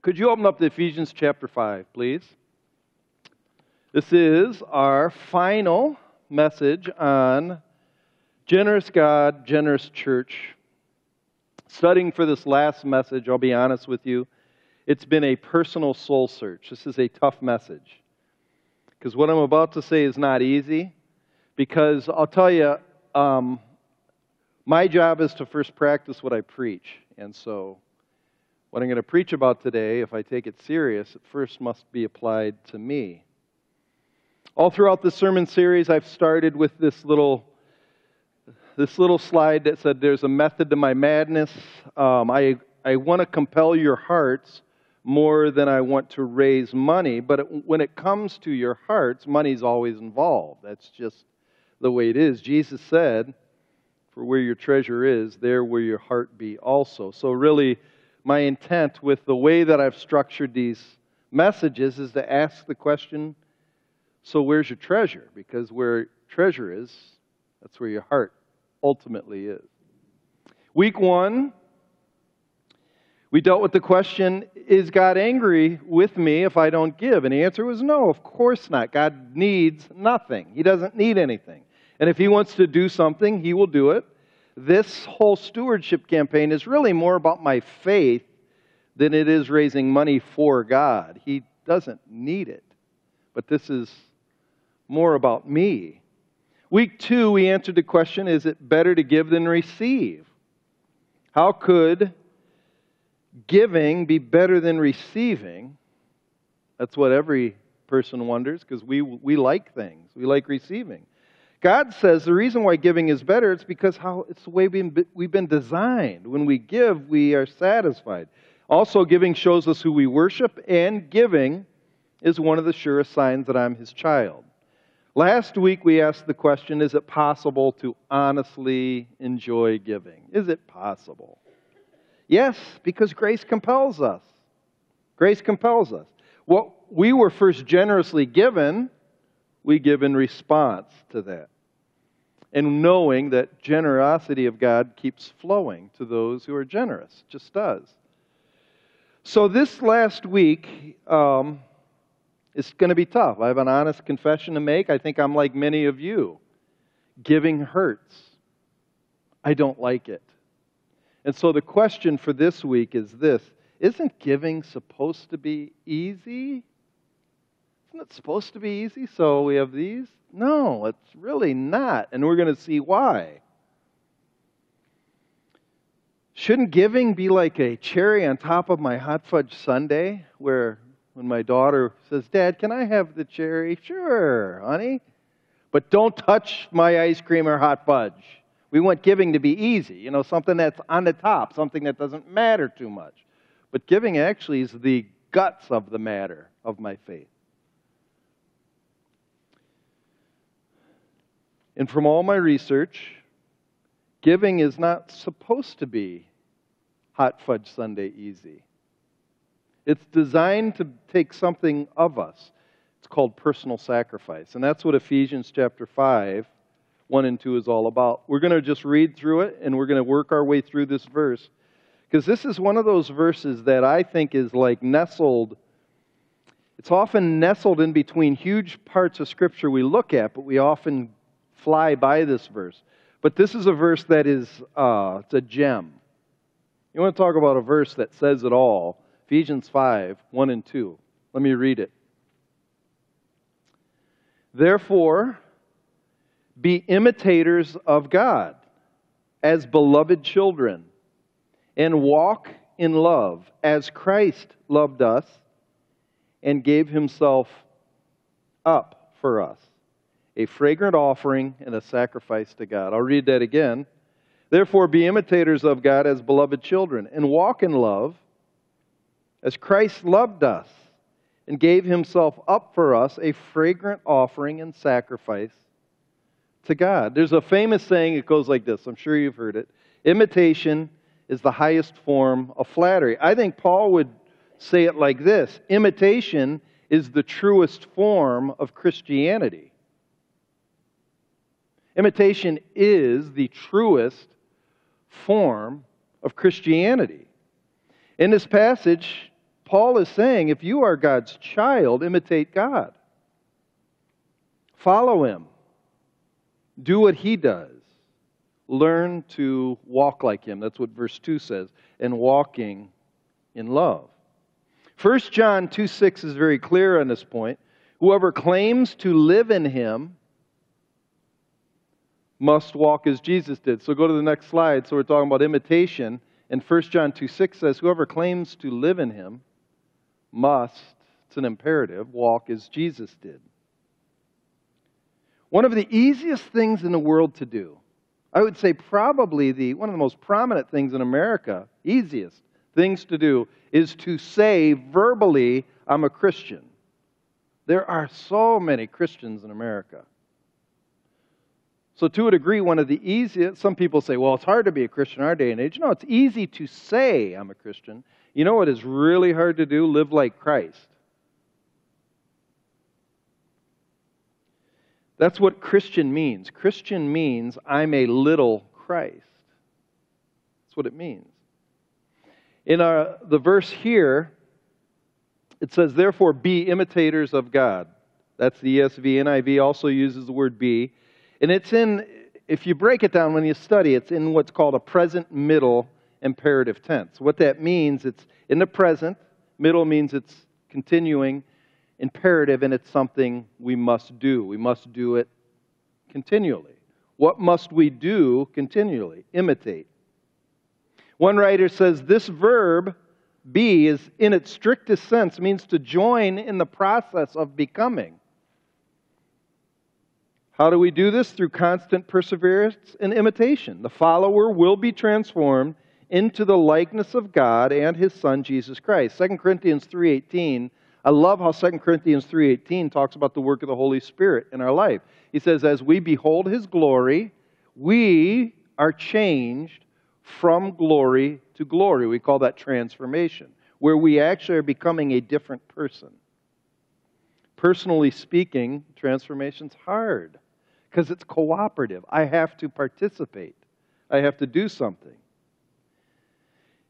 Could you open up to Ephesians chapter 5, please? This is our final message on generous God, generous church. Studying for this last message, I'll be honest with you, it's been a personal soul search. This is a tough message. Because what I'm about to say is not easy. Because I'll tell you, um, my job is to first practice what I preach. And so what I'm going to preach about today, if I take it serious, it first must be applied to me. All throughout the sermon series, I've started with this little, this little slide that said, There's a method to my madness. Um, I, I want to compel your hearts more than I want to raise money. But it, when it comes to your hearts, money's always involved. That's just the way it is. Jesus said, For where your treasure is, there will your heart be also. So, really, my intent with the way that I've structured these messages is to ask the question so, where's your treasure? Because where treasure is, that's where your heart ultimately is. Week one, we dealt with the question Is God angry with me if I don't give? And the answer was no, of course not. God needs nothing, He doesn't need anything. And if He wants to do something, He will do it this whole stewardship campaign is really more about my faith than it is raising money for God. He doesn't need it. But this is more about me. Week two, we answered the question is it better to give than receive? How could giving be better than receiving? That's what every person wonders because we, we like things, we like receiving. God says the reason why giving is better is because how it's the way we've been designed. When we give, we are satisfied. Also, giving shows us who we worship, and giving is one of the surest signs that I'm his child. Last week we asked the question is it possible to honestly enjoy giving? Is it possible? Yes, because grace compels us. Grace compels us. What we were first generously given we give in response to that. And knowing that generosity of God keeps flowing to those who are generous, just does. So, this last week um, is going to be tough. I have an honest confession to make. I think I'm like many of you. Giving hurts. I don't like it. And so, the question for this week is this Isn't giving supposed to be easy? Isn't it supposed to be easy? So we have these? No, it's really not. And we're going to see why. Shouldn't giving be like a cherry on top of my hot fudge sundae, where when my daughter says, Dad, can I have the cherry? Sure, honey. But don't touch my ice cream or hot fudge. We want giving to be easy, you know, something that's on the top, something that doesn't matter too much. But giving actually is the guts of the matter of my faith. And from all my research, giving is not supposed to be hot fudge sundae easy. It's designed to take something of us. It's called personal sacrifice. And that's what Ephesians chapter 5, 1 and 2 is all about. We're going to just read through it and we're going to work our way through this verse. Because this is one of those verses that I think is like nestled it's often nestled in between huge parts of Scripture we look at, but we often fly by this verse. But this is a verse that is uh, it's a gem. You want to talk about a verse that says it all? Ephesians 5 1 and 2. Let me read it. Therefore, be imitators of God as beloved children, and walk in love as Christ loved us and gave himself up for us a fragrant offering and a sacrifice to God. I'll read that again. Therefore, be imitators of God as beloved children, and walk in love as Christ loved us and gave himself up for us, a fragrant offering and sacrifice to God. There's a famous saying, it goes like this. I'm sure you've heard it. Imitation is the highest form of flattery. I think Paul would say it like this Imitation is the truest form of Christianity. Imitation is the truest form of Christianity. In this passage, Paul is saying if you are God's child, imitate God. Follow him. Do what he does. Learn to walk like him. That's what verse 2 says. And walking in love. 1 John 2 6 is very clear on this point. Whoever claims to live in him must walk as Jesus did. So go to the next slide. So we're talking about imitation. And 1 John 2 6 says, Whoever claims to live in him must, it's an imperative, walk as Jesus did. One of the easiest things in the world to do, I would say probably the, one of the most prominent things in America, easiest things to do, is to say verbally, I'm a Christian. There are so many Christians in America. So, to a degree, one of the easiest, some people say, well, it's hard to be a Christian in our day and age. No, it's easy to say I'm a Christian. You know what is really hard to do? Live like Christ. That's what Christian means. Christian means I'm a little Christ. That's what it means. In our, the verse here, it says, Therefore, be imitators of God. That's the ESV. NIV also uses the word be. And it's in, if you break it down when you study, it's in what's called a present middle imperative tense. What that means, it's in the present, middle means it's continuing, imperative, and it's something we must do. We must do it continually. What must we do continually? Imitate. One writer says this verb, be, is in its strictest sense, means to join in the process of becoming. How do we do this? Through constant perseverance and imitation. The follower will be transformed into the likeness of God and his son Jesus Christ. 2 Corinthians 3:18. I love how 2 Corinthians 3:18 talks about the work of the Holy Spirit in our life. He says as we behold his glory, we are changed from glory to glory. We call that transformation, where we actually are becoming a different person. Personally speaking, transformation's hard because it's cooperative. I have to participate, I have to do something.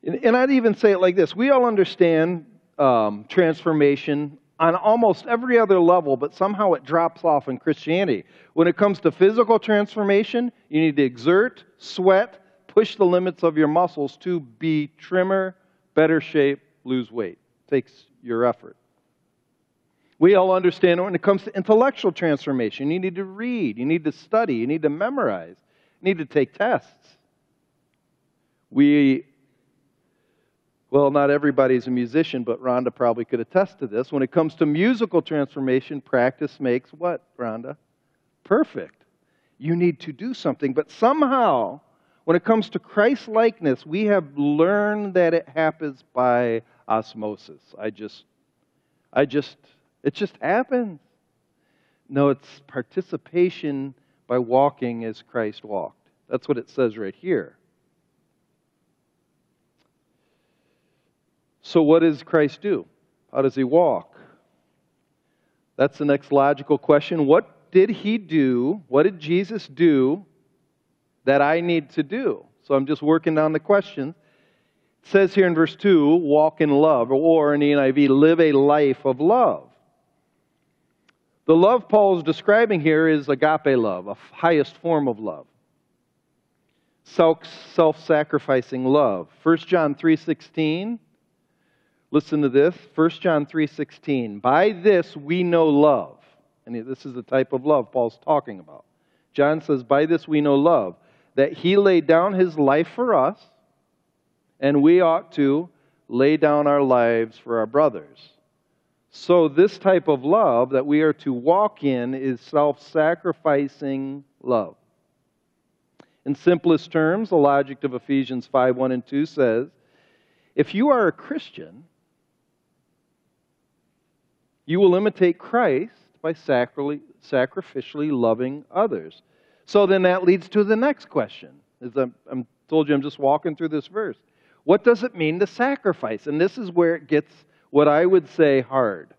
And, and I'd even say it like this we all understand um, transformation on almost every other level, but somehow it drops off in Christianity. When it comes to physical transformation, you need to exert, sweat, push the limits of your muscles to be trimmer, better shape, lose weight. It takes your effort. We all understand when it comes to intellectual transformation, you need to read, you need to study, you need to memorize, you need to take tests. We, well, not everybody's a musician, but Rhonda probably could attest to this. When it comes to musical transformation, practice makes what, Rhonda? Perfect. You need to do something, but somehow, when it comes to Christ likeness, we have learned that it happens by osmosis. I just, I just, it just happens. No, it's participation by walking as Christ walked. That's what it says right here. So, what does Christ do? How does he walk? That's the next logical question. What did he do? What did Jesus do that I need to do? So, I'm just working down the questions. It says here in verse 2 walk in love, or in the NIV, live a life of love. The love Paul is describing here is agape love, a highest form of love. Self-sacrificing love. 1 John 3:16 Listen to this. 1 John 3:16. By this we know love. And this is the type of love Paul's talking about. John says, "By this we know love, that he laid down his life for us, and we ought to lay down our lives for our brothers." So, this type of love that we are to walk in is self sacrificing love. In simplest terms, the logic of Ephesians 5 1 and 2 says if you are a Christian, you will imitate Christ by sacrificially loving others. So then that leads to the next question. As I'm, I'm told you, I'm just walking through this verse. What does it mean to sacrifice? And this is where it gets what I would say hard.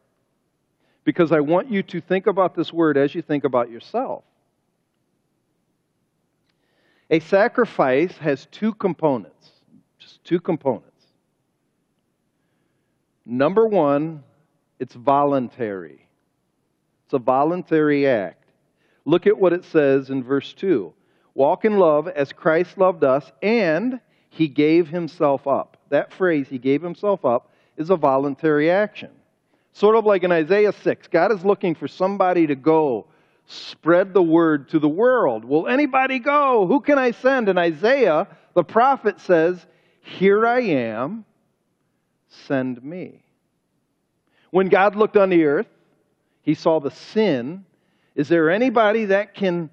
Because I want you to think about this word as you think about yourself. A sacrifice has two components, just two components. Number one, it's voluntary. It's a voluntary act. Look at what it says in verse 2 Walk in love as Christ loved us, and he gave himself up. That phrase, he gave himself up, is a voluntary action. Sort of like in Isaiah 6, God is looking for somebody to go spread the word to the world. Will anybody go? Who can I send? And Isaiah, the prophet, says, Here I am, send me. When God looked on the earth, he saw the sin. Is there anybody that can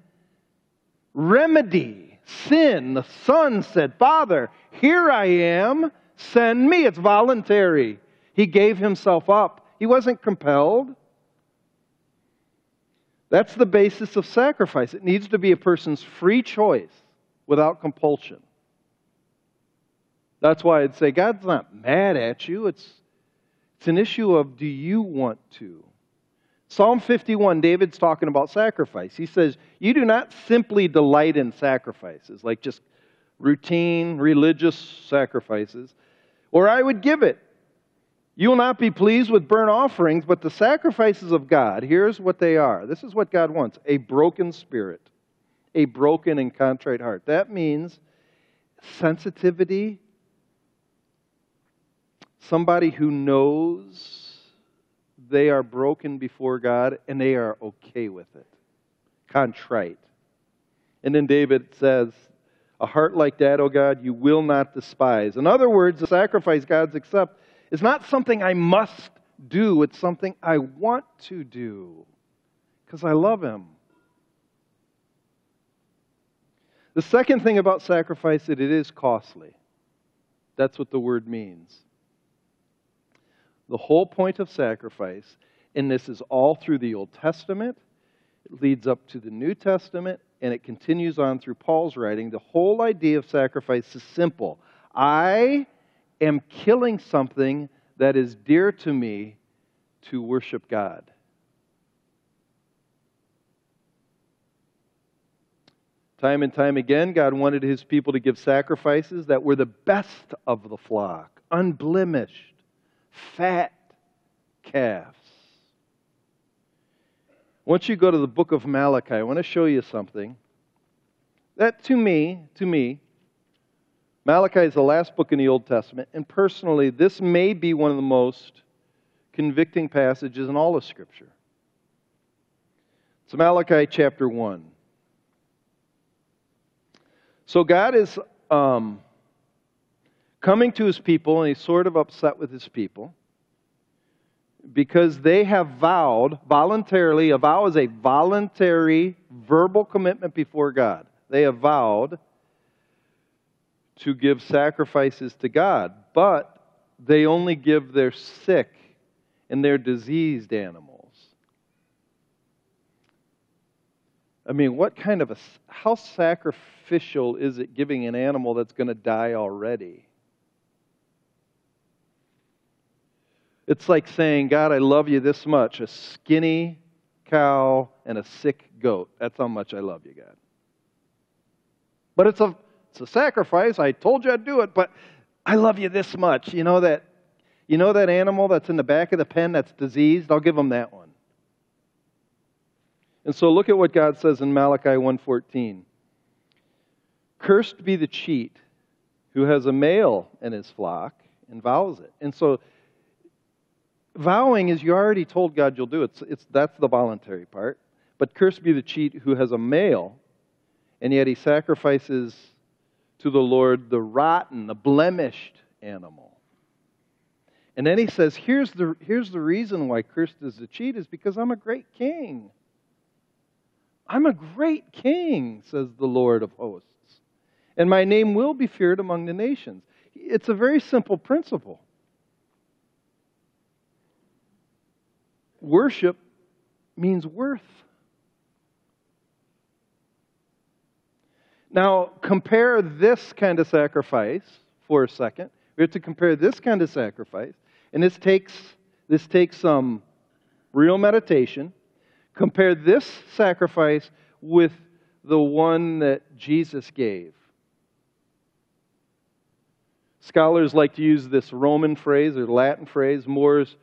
remedy sin? The son said, Father, here I am, send me. It's voluntary. He gave himself up, he wasn't compelled. That's the basis of sacrifice. It needs to be a person's free choice without compulsion. That's why I'd say God's not mad at you. It's, it's an issue of do you want to? Psalm 51, David's talking about sacrifice. He says, You do not simply delight in sacrifices, like just routine religious sacrifices, or I would give it. You will not be pleased with burnt offerings, but the sacrifices of God, here's what they are. This is what God wants a broken spirit, a broken and contrite heart. That means sensitivity, somebody who knows they are broken before God and they are okay with it. Contrite. And then David says, A heart like that, O God, you will not despise. In other words, the sacrifice God's accept is not something I must do, it's something I want to do because I love Him. The second thing about sacrifice is that it is costly. That's what the word means. The whole point of sacrifice, and this is all through the Old Testament, it leads up to the New Testament, and it continues on through Paul's writing. The whole idea of sacrifice is simple I am killing something that is dear to me to worship God. Time and time again, God wanted his people to give sacrifices that were the best of the flock, unblemished, fat calves. Once you go to the book of Malachi, I want to show you something that to me, to me, Malachi is the last book in the Old Testament, and personally, this may be one of the most convicting passages in all of Scripture. It's Malachi chapter 1. So God is um, coming to his people, and he's sort of upset with his people because they have vowed voluntarily, a vow is a voluntary verbal commitment before God. They have vowed to give sacrifices to God, but they only give their sick and their diseased animals. I mean, what kind of a, how sacrificial is it giving an animal that's going to die already? It's like saying, God, I love you this much a skinny cow and a sick goat. That's how much I love you, God. But it's a it's a sacrifice. I told you I'd do it, but I love you this much. You know that you know that animal that's in the back of the pen that's diseased? I'll give them that one. And so look at what God says in Malachi 1:14. Cursed be the cheat who has a male in his flock and vows it. And so vowing is you already told God you'll do it. It's, it's, that's the voluntary part. But cursed be the cheat who has a male, and yet he sacrifices to the Lord the rotten, the blemished animal. And then he says, here's the, here's the reason why cursed is the cheat, is because I'm a great king. I'm a great king, says the Lord of hosts. And my name will be feared among the nations. It's a very simple principle. Worship means worth. Now, compare this kind of sacrifice for a second. We have to compare this kind of sacrifice, and this takes, this takes some real meditation. Compare this sacrifice with the one that Jesus gave. Scholars like to use this Roman phrase or Latin phrase, mors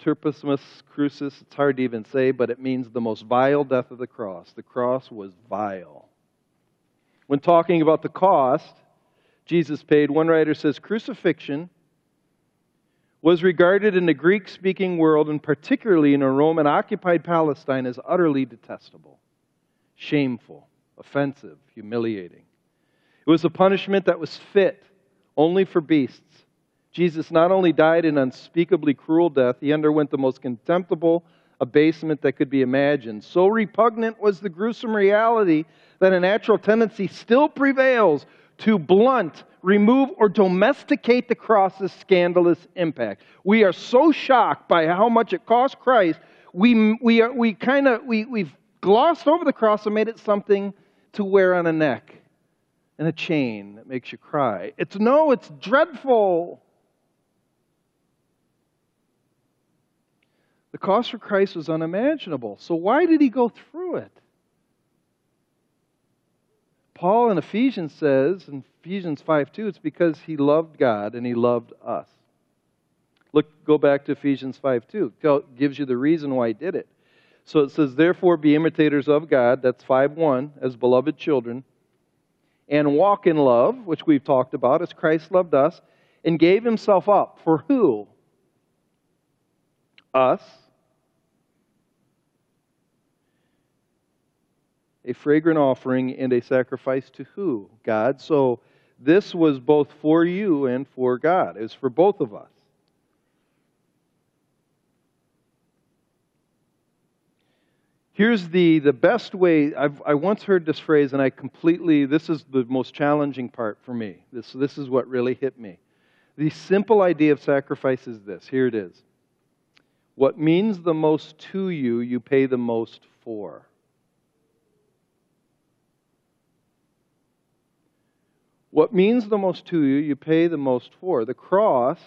turpissimus crucis. It's hard to even say, but it means the most vile death of the cross. The cross was vile. When talking about the cost Jesus paid, one writer says crucifixion was regarded in the Greek speaking world, and particularly in a Roman occupied Palestine, as utterly detestable, shameful, offensive, humiliating. It was a punishment that was fit only for beasts. Jesus not only died an unspeakably cruel death, he underwent the most contemptible abasement that could be imagined. So repugnant was the gruesome reality that a natural tendency still prevails to blunt, remove, or domesticate the cross's scandalous impact. We are so shocked by how much it cost Christ, we, we, we kind of, we, we've glossed over the cross and made it something to wear on a neck and a chain that makes you cry. It's no, it's dreadful. Cost for Christ was unimaginable. So why did he go through it? Paul in Ephesians says, in Ephesians 5 2, it's because he loved God and he loved us. Look, go back to Ephesians 5 2. It gives you the reason why he did it. So it says, Therefore be imitators of God, that's 5 1, as beloved children, and walk in love, which we've talked about, as Christ loved us, and gave himself up. For who? Us a fragrant offering and a sacrifice to who? God. So this was both for you and for God. It was for both of us. Here's the, the best way. I've, I once heard this phrase, and I completely, this is the most challenging part for me. This, this is what really hit me. The simple idea of sacrifice is this here it is. What means the most to you, you pay the most for. What means the most to you, you pay the most for. The cross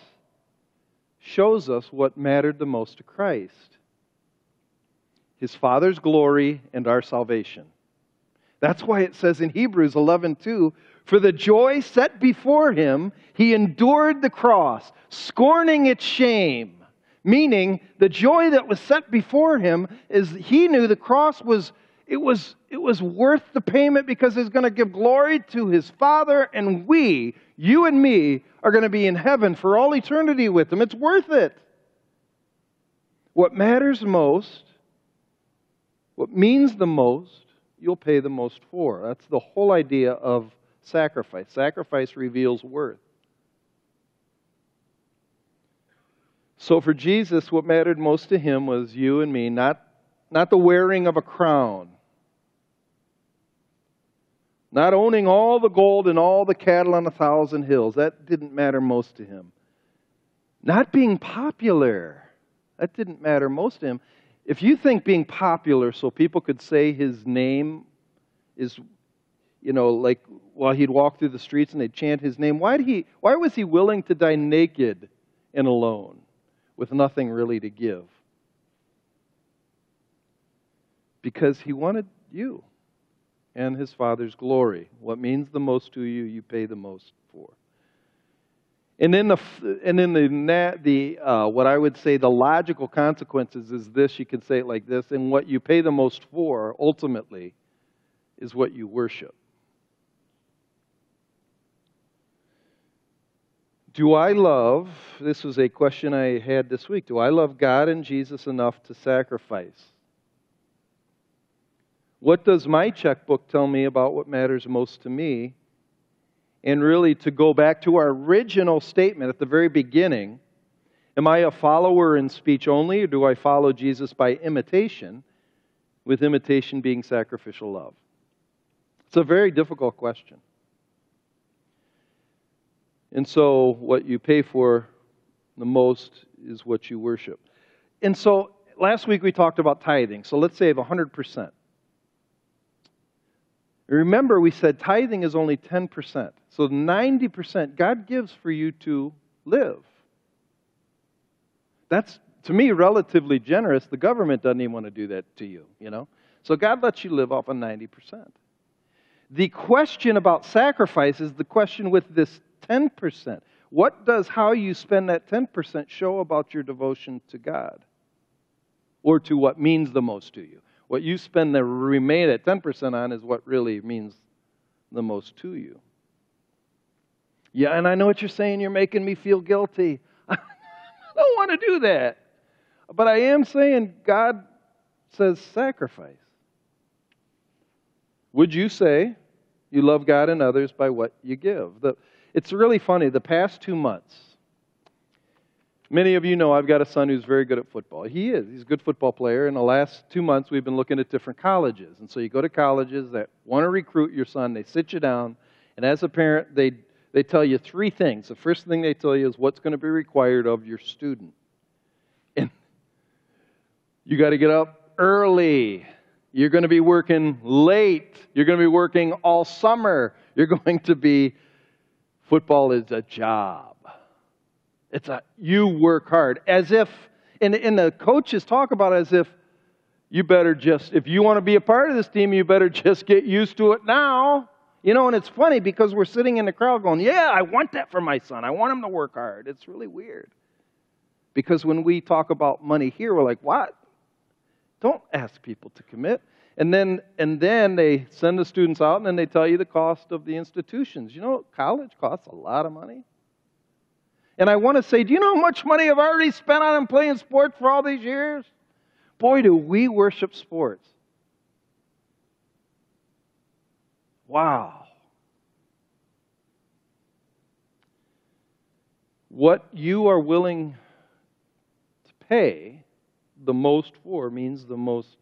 shows us what mattered the most to Christ his Father's glory and our salvation. That's why it says in Hebrews 11:2, "For the joy set before him, he endured the cross, scorning its shame." Meaning, the joy that was set before him is he knew the cross was it was, it was worth the payment because he's going to give glory to his Father, and we, you and me, are going to be in heaven for all eternity with him. It's worth it. What matters most, what means the most, you'll pay the most for. That's the whole idea of sacrifice. Sacrifice reveals worth. So for Jesus, what mattered most to him was you and me, not, not the wearing of a crown, not owning all the gold and all the cattle on a thousand hills. That didn't matter most to him. Not being popular. That didn't matter most to him. If you think being popular so people could say his name is, you know, like while he'd walk through the streets and they'd chant his name, why, did he, why was he willing to die naked and alone with nothing really to give? Because he wanted you and his Father's glory. What means the most to you, you pay the most for. And in the and in the the uh, what I would say the logical consequences is this. You can say it like this: and what you pay the most for, ultimately, is what you worship. Do I love? This was a question I had this week. Do I love God and Jesus enough to sacrifice? What does my checkbook tell me about what matters most to me? And really, to go back to our original statement at the very beginning Am I a follower in speech only, or do I follow Jesus by imitation, with imitation being sacrificial love? It's a very difficult question. And so, what you pay for the most is what you worship. And so, last week we talked about tithing. So, let's say of 100%. Remember, we said tithing is only 10%. So 90% God gives for you to live. That's, to me, relatively generous. The government doesn't even want to do that to you, you know? So God lets you live off of 90%. The question about sacrifice is the question with this 10%. What does how you spend that 10% show about your devotion to God? Or to what means the most to you? What you spend the remain at 10% on is what really means the most to you. Yeah, and I know what you're saying. You're making me feel guilty. I don't want to do that. But I am saying God says sacrifice. Would you say you love God and others by what you give? The, it's really funny. The past two months, many of you know I've got a son who's very good at football. He is. He's a good football player. In the last two months, we've been looking at different colleges. And so you go to colleges that want to recruit your son, they sit you down, and as a parent, they, they tell you three things. The first thing they tell you is what's going to be required of your student. And you got to get up early. You're going to be working late. You're going to be working all summer. You're going to be, football is a job. It's a, you work hard. As if, and, and the coaches talk about it as if you better just, if you want to be a part of this team, you better just get used to it now. You know, and it's funny because we're sitting in the crowd going, Yeah, I want that for my son. I want him to work hard. It's really weird. Because when we talk about money here, we're like, What? Don't ask people to commit. And then, and then they send the students out and then they tell you the cost of the institutions. You know, college costs a lot of money. And I want to say, do you know how much money I've already spent on them playing sports for all these years? Boy, do we worship sports. Wow. What you are willing to pay the most for means the most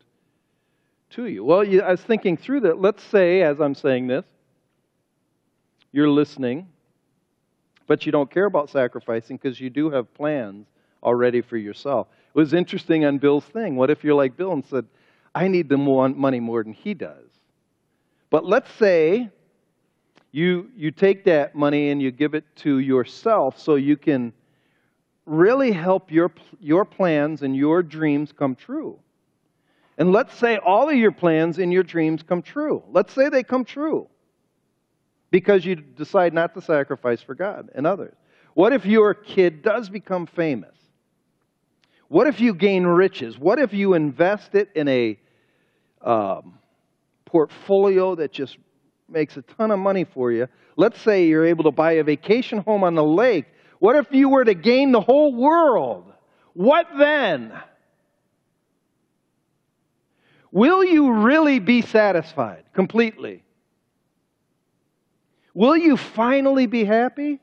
to you. Well, I was thinking through that. Let's say, as I'm saying this, you're listening, but you don't care about sacrificing because you do have plans already for yourself. It was interesting on Bill's thing. What if you're like Bill and said, I need the money more than he does? But let's say you, you take that money and you give it to yourself so you can really help your, your plans and your dreams come true. And let's say all of your plans and your dreams come true. Let's say they come true because you decide not to sacrifice for God and others. What if your kid does become famous? What if you gain riches? What if you invest it in a um, portfolio that just makes a ton of money for you? Let's say you're able to buy a vacation home on the lake what if you were to gain the whole world? What then? Will you really be satisfied completely? Will you finally be happy?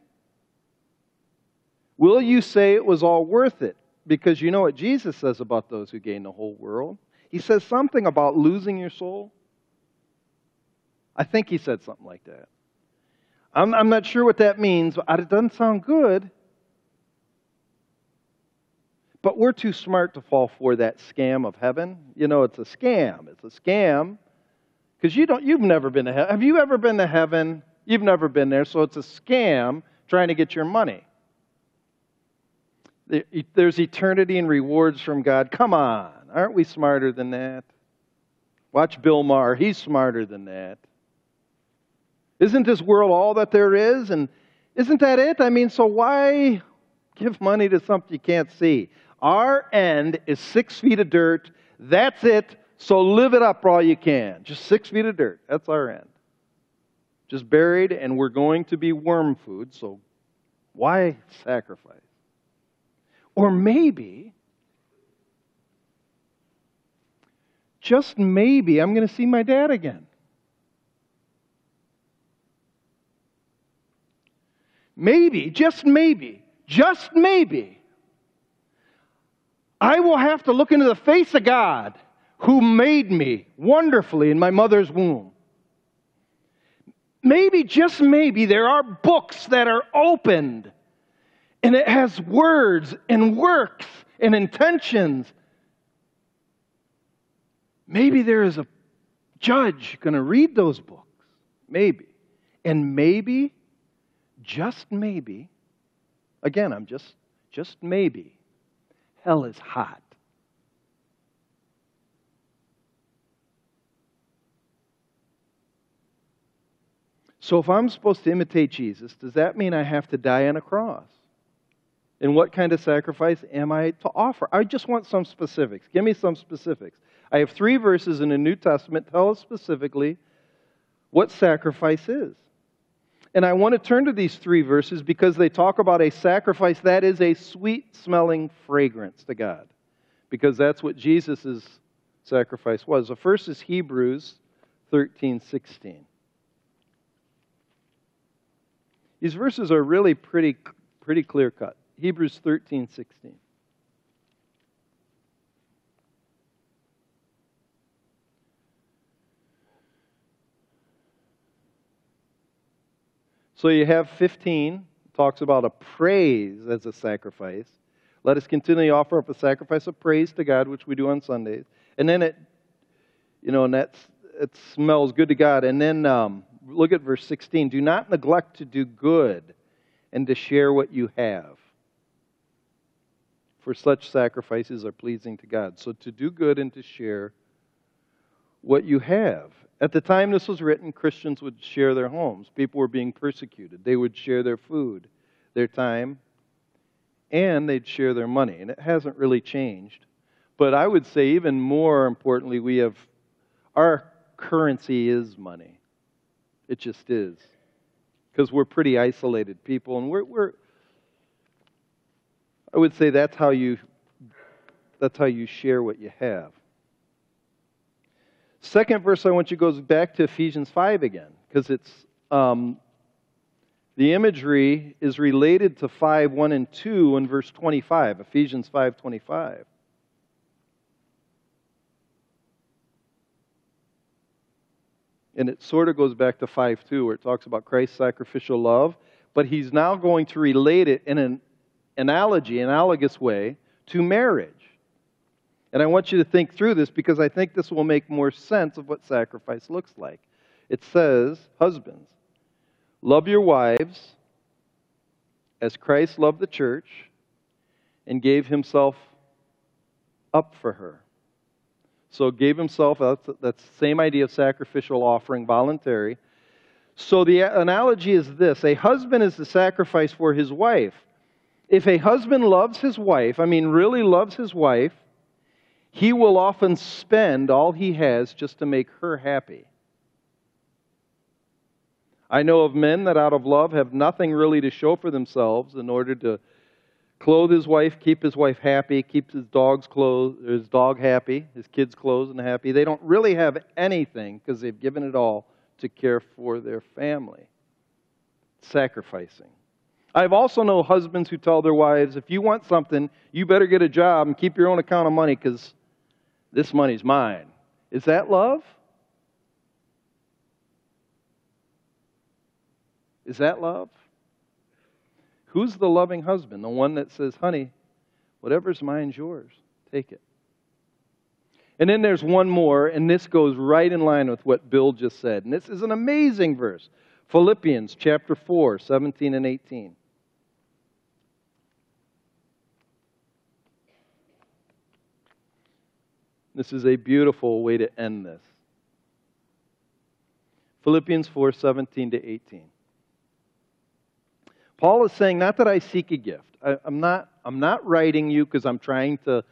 Will you say it was all worth it? Because you know what Jesus says about those who gain the whole world. He says something about losing your soul. I think he said something like that. I'm, I'm not sure what that means. But it doesn't sound good. But we're too smart to fall for that scam of heaven. You know, it's a scam. It's a scam because you don't. You've never been to heaven. Have you ever been to heaven? You've never been there, so it's a scam trying to get your money. There's eternity and rewards from God. Come on, aren't we smarter than that? Watch Bill Maher. He's smarter than that. Isn't this world all that there is? And isn't that it? I mean, so why give money to something you can't see? Our end is six feet of dirt. That's it. So live it up all you can. Just six feet of dirt. That's our end. Just buried, and we're going to be worm food, so why sacrifice? Or maybe, just maybe, I'm going to see my dad again. maybe, just maybe, just maybe, I will have to look into the face of God who made me wonderfully in my mother's womb. Maybe, just maybe, there are books that are opened and it has words and works and intentions. Maybe there is a judge going to read those books. Maybe. And maybe just maybe, again, I'm just, just maybe, hell is hot. So if I'm supposed to imitate Jesus, does that mean I have to die on a cross? And what kind of sacrifice am I to offer? I just want some specifics. Give me some specifics. I have three verses in the New Testament tell us specifically what sacrifice is. And I want to turn to these three verses because they talk about a sacrifice that is a sweet smelling fragrance to God. Because that's what Jesus' sacrifice was. The first is Hebrews 13 16. These verses are really pretty, pretty clear cut. Hebrews 13, 16. So you have 15, talks about a praise as a sacrifice. Let us continually offer up a sacrifice of praise to God, which we do on Sundays. And then it, you know, and that's, it smells good to God. And then um, look at verse 16. Do not neglect to do good and to share what you have for such sacrifices are pleasing to God. So to do good and to share what you have. At the time this was written, Christians would share their homes. People were being persecuted. They would share their food, their time, and they'd share their money. And it hasn't really changed. But I would say, even more importantly, we have our currency is money. It just is. Because we're pretty isolated people, and we're, we're I would say that's how you that's how you share what you have. Second verse I want you to go back to Ephesians 5 again, because it's um, the imagery is related to 5, 1 and 2 in verse 25, Ephesians 5 25. And it sort of goes back to 5 2, where it talks about Christ's sacrificial love, but he's now going to relate it in an analogy, analogous way to marriage. And I want you to think through this because I think this will make more sense of what sacrifice looks like. It says, Husbands, love your wives as Christ loved the church and gave himself up for her. So gave himself, that's, the same idea of sacrificial offering, voluntary. So the analogy is this a husband is the sacrifice for his wife if a husband loves his wife, I mean, really loves his wife, he will often spend all he has just to make her happy. I know of men that out of love have nothing really to show for themselves in order to clothe his wife, keep his wife happy, keep his dog's clothes, his dog happy, his kids clothes and happy. They don't really have anything because they've given it all to care for their family. Sacrificing. I've also known husbands who tell their wives, if you want something, you better get a job and keep your own account of money because this money's mine. Is that love? Is that love? Who's the loving husband? The one that says, honey, whatever's mine's yours. Take it. And then there's one more, and this goes right in line with what Bill just said. And this is an amazing verse Philippians chapter 4, 17 and 18. This is a beautiful way to end this. Philippians 4 17 to 18. Paul is saying, not that I seek a gift. I, am not, I'm not writing you because I'm trying to,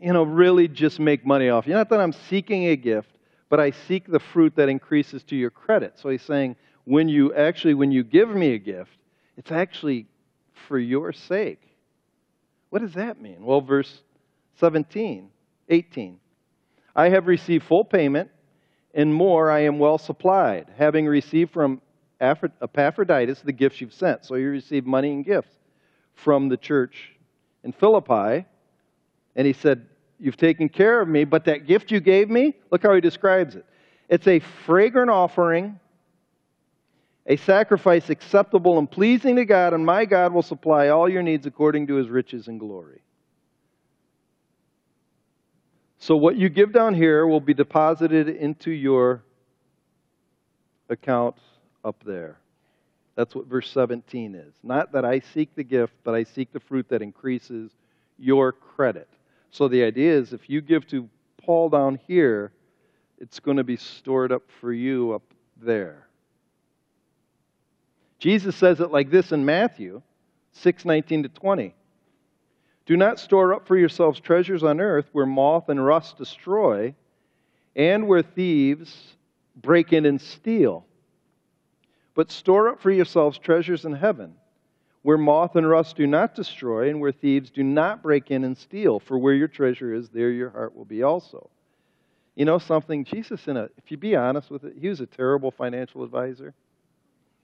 you know, really just make money off you. Not that I'm seeking a gift, but I seek the fruit that increases to your credit. So he's saying, when you actually, when you give me a gift, it's actually for your sake. What does that mean? Well, verse 17. 18. I have received full payment, and more I am well supplied, having received from Epaphroditus the gifts you've sent. So you received money and gifts from the church in Philippi. And he said, You've taken care of me, but that gift you gave me, look how he describes it. It's a fragrant offering, a sacrifice acceptable and pleasing to God, and my God will supply all your needs according to his riches and glory. So, what you give down here will be deposited into your account up there. That's what verse 17 is. Not that I seek the gift, but I seek the fruit that increases your credit. So, the idea is if you give to Paul down here, it's going to be stored up for you up there. Jesus says it like this in Matthew 6 19 to 20. Do not store up for yourselves treasures on earth where moth and rust destroy, and where thieves break in and steal. But store up for yourselves treasures in heaven, where moth and rust do not destroy, and where thieves do not break in and steal. For where your treasure is, there your heart will be also. You know something? Jesus, in a, if you be honest with it, he was a terrible financial advisor.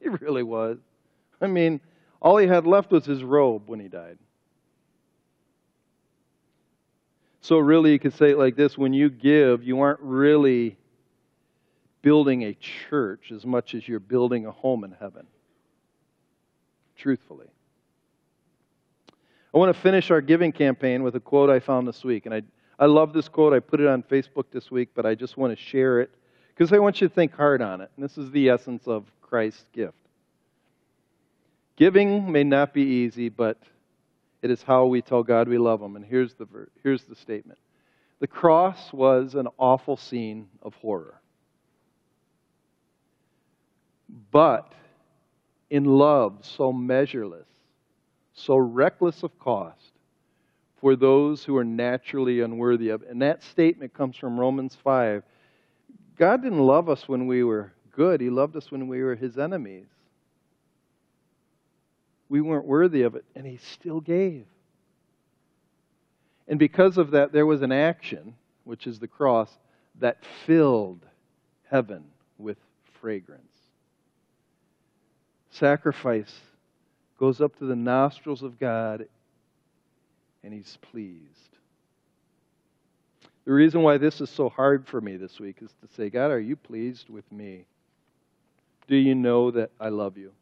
He really was. I mean, all he had left was his robe when he died. So, really, you could say it like this when you give, you aren't really building a church as much as you're building a home in heaven. Truthfully. I want to finish our giving campaign with a quote I found this week. And I, I love this quote. I put it on Facebook this week, but I just want to share it because I want you to think hard on it. And this is the essence of Christ's gift. Giving may not be easy, but it is how we tell God we love Him. And here's the, here's the statement The cross was an awful scene of horror. But in love so measureless, so reckless of cost for those who are naturally unworthy of. And that statement comes from Romans 5. God didn't love us when we were good, He loved us when we were His enemies. We weren't worthy of it, and He still gave. And because of that, there was an action, which is the cross, that filled heaven with fragrance. Sacrifice goes up to the nostrils of God, and He's pleased. The reason why this is so hard for me this week is to say, God, are you pleased with me? Do you know that I love you?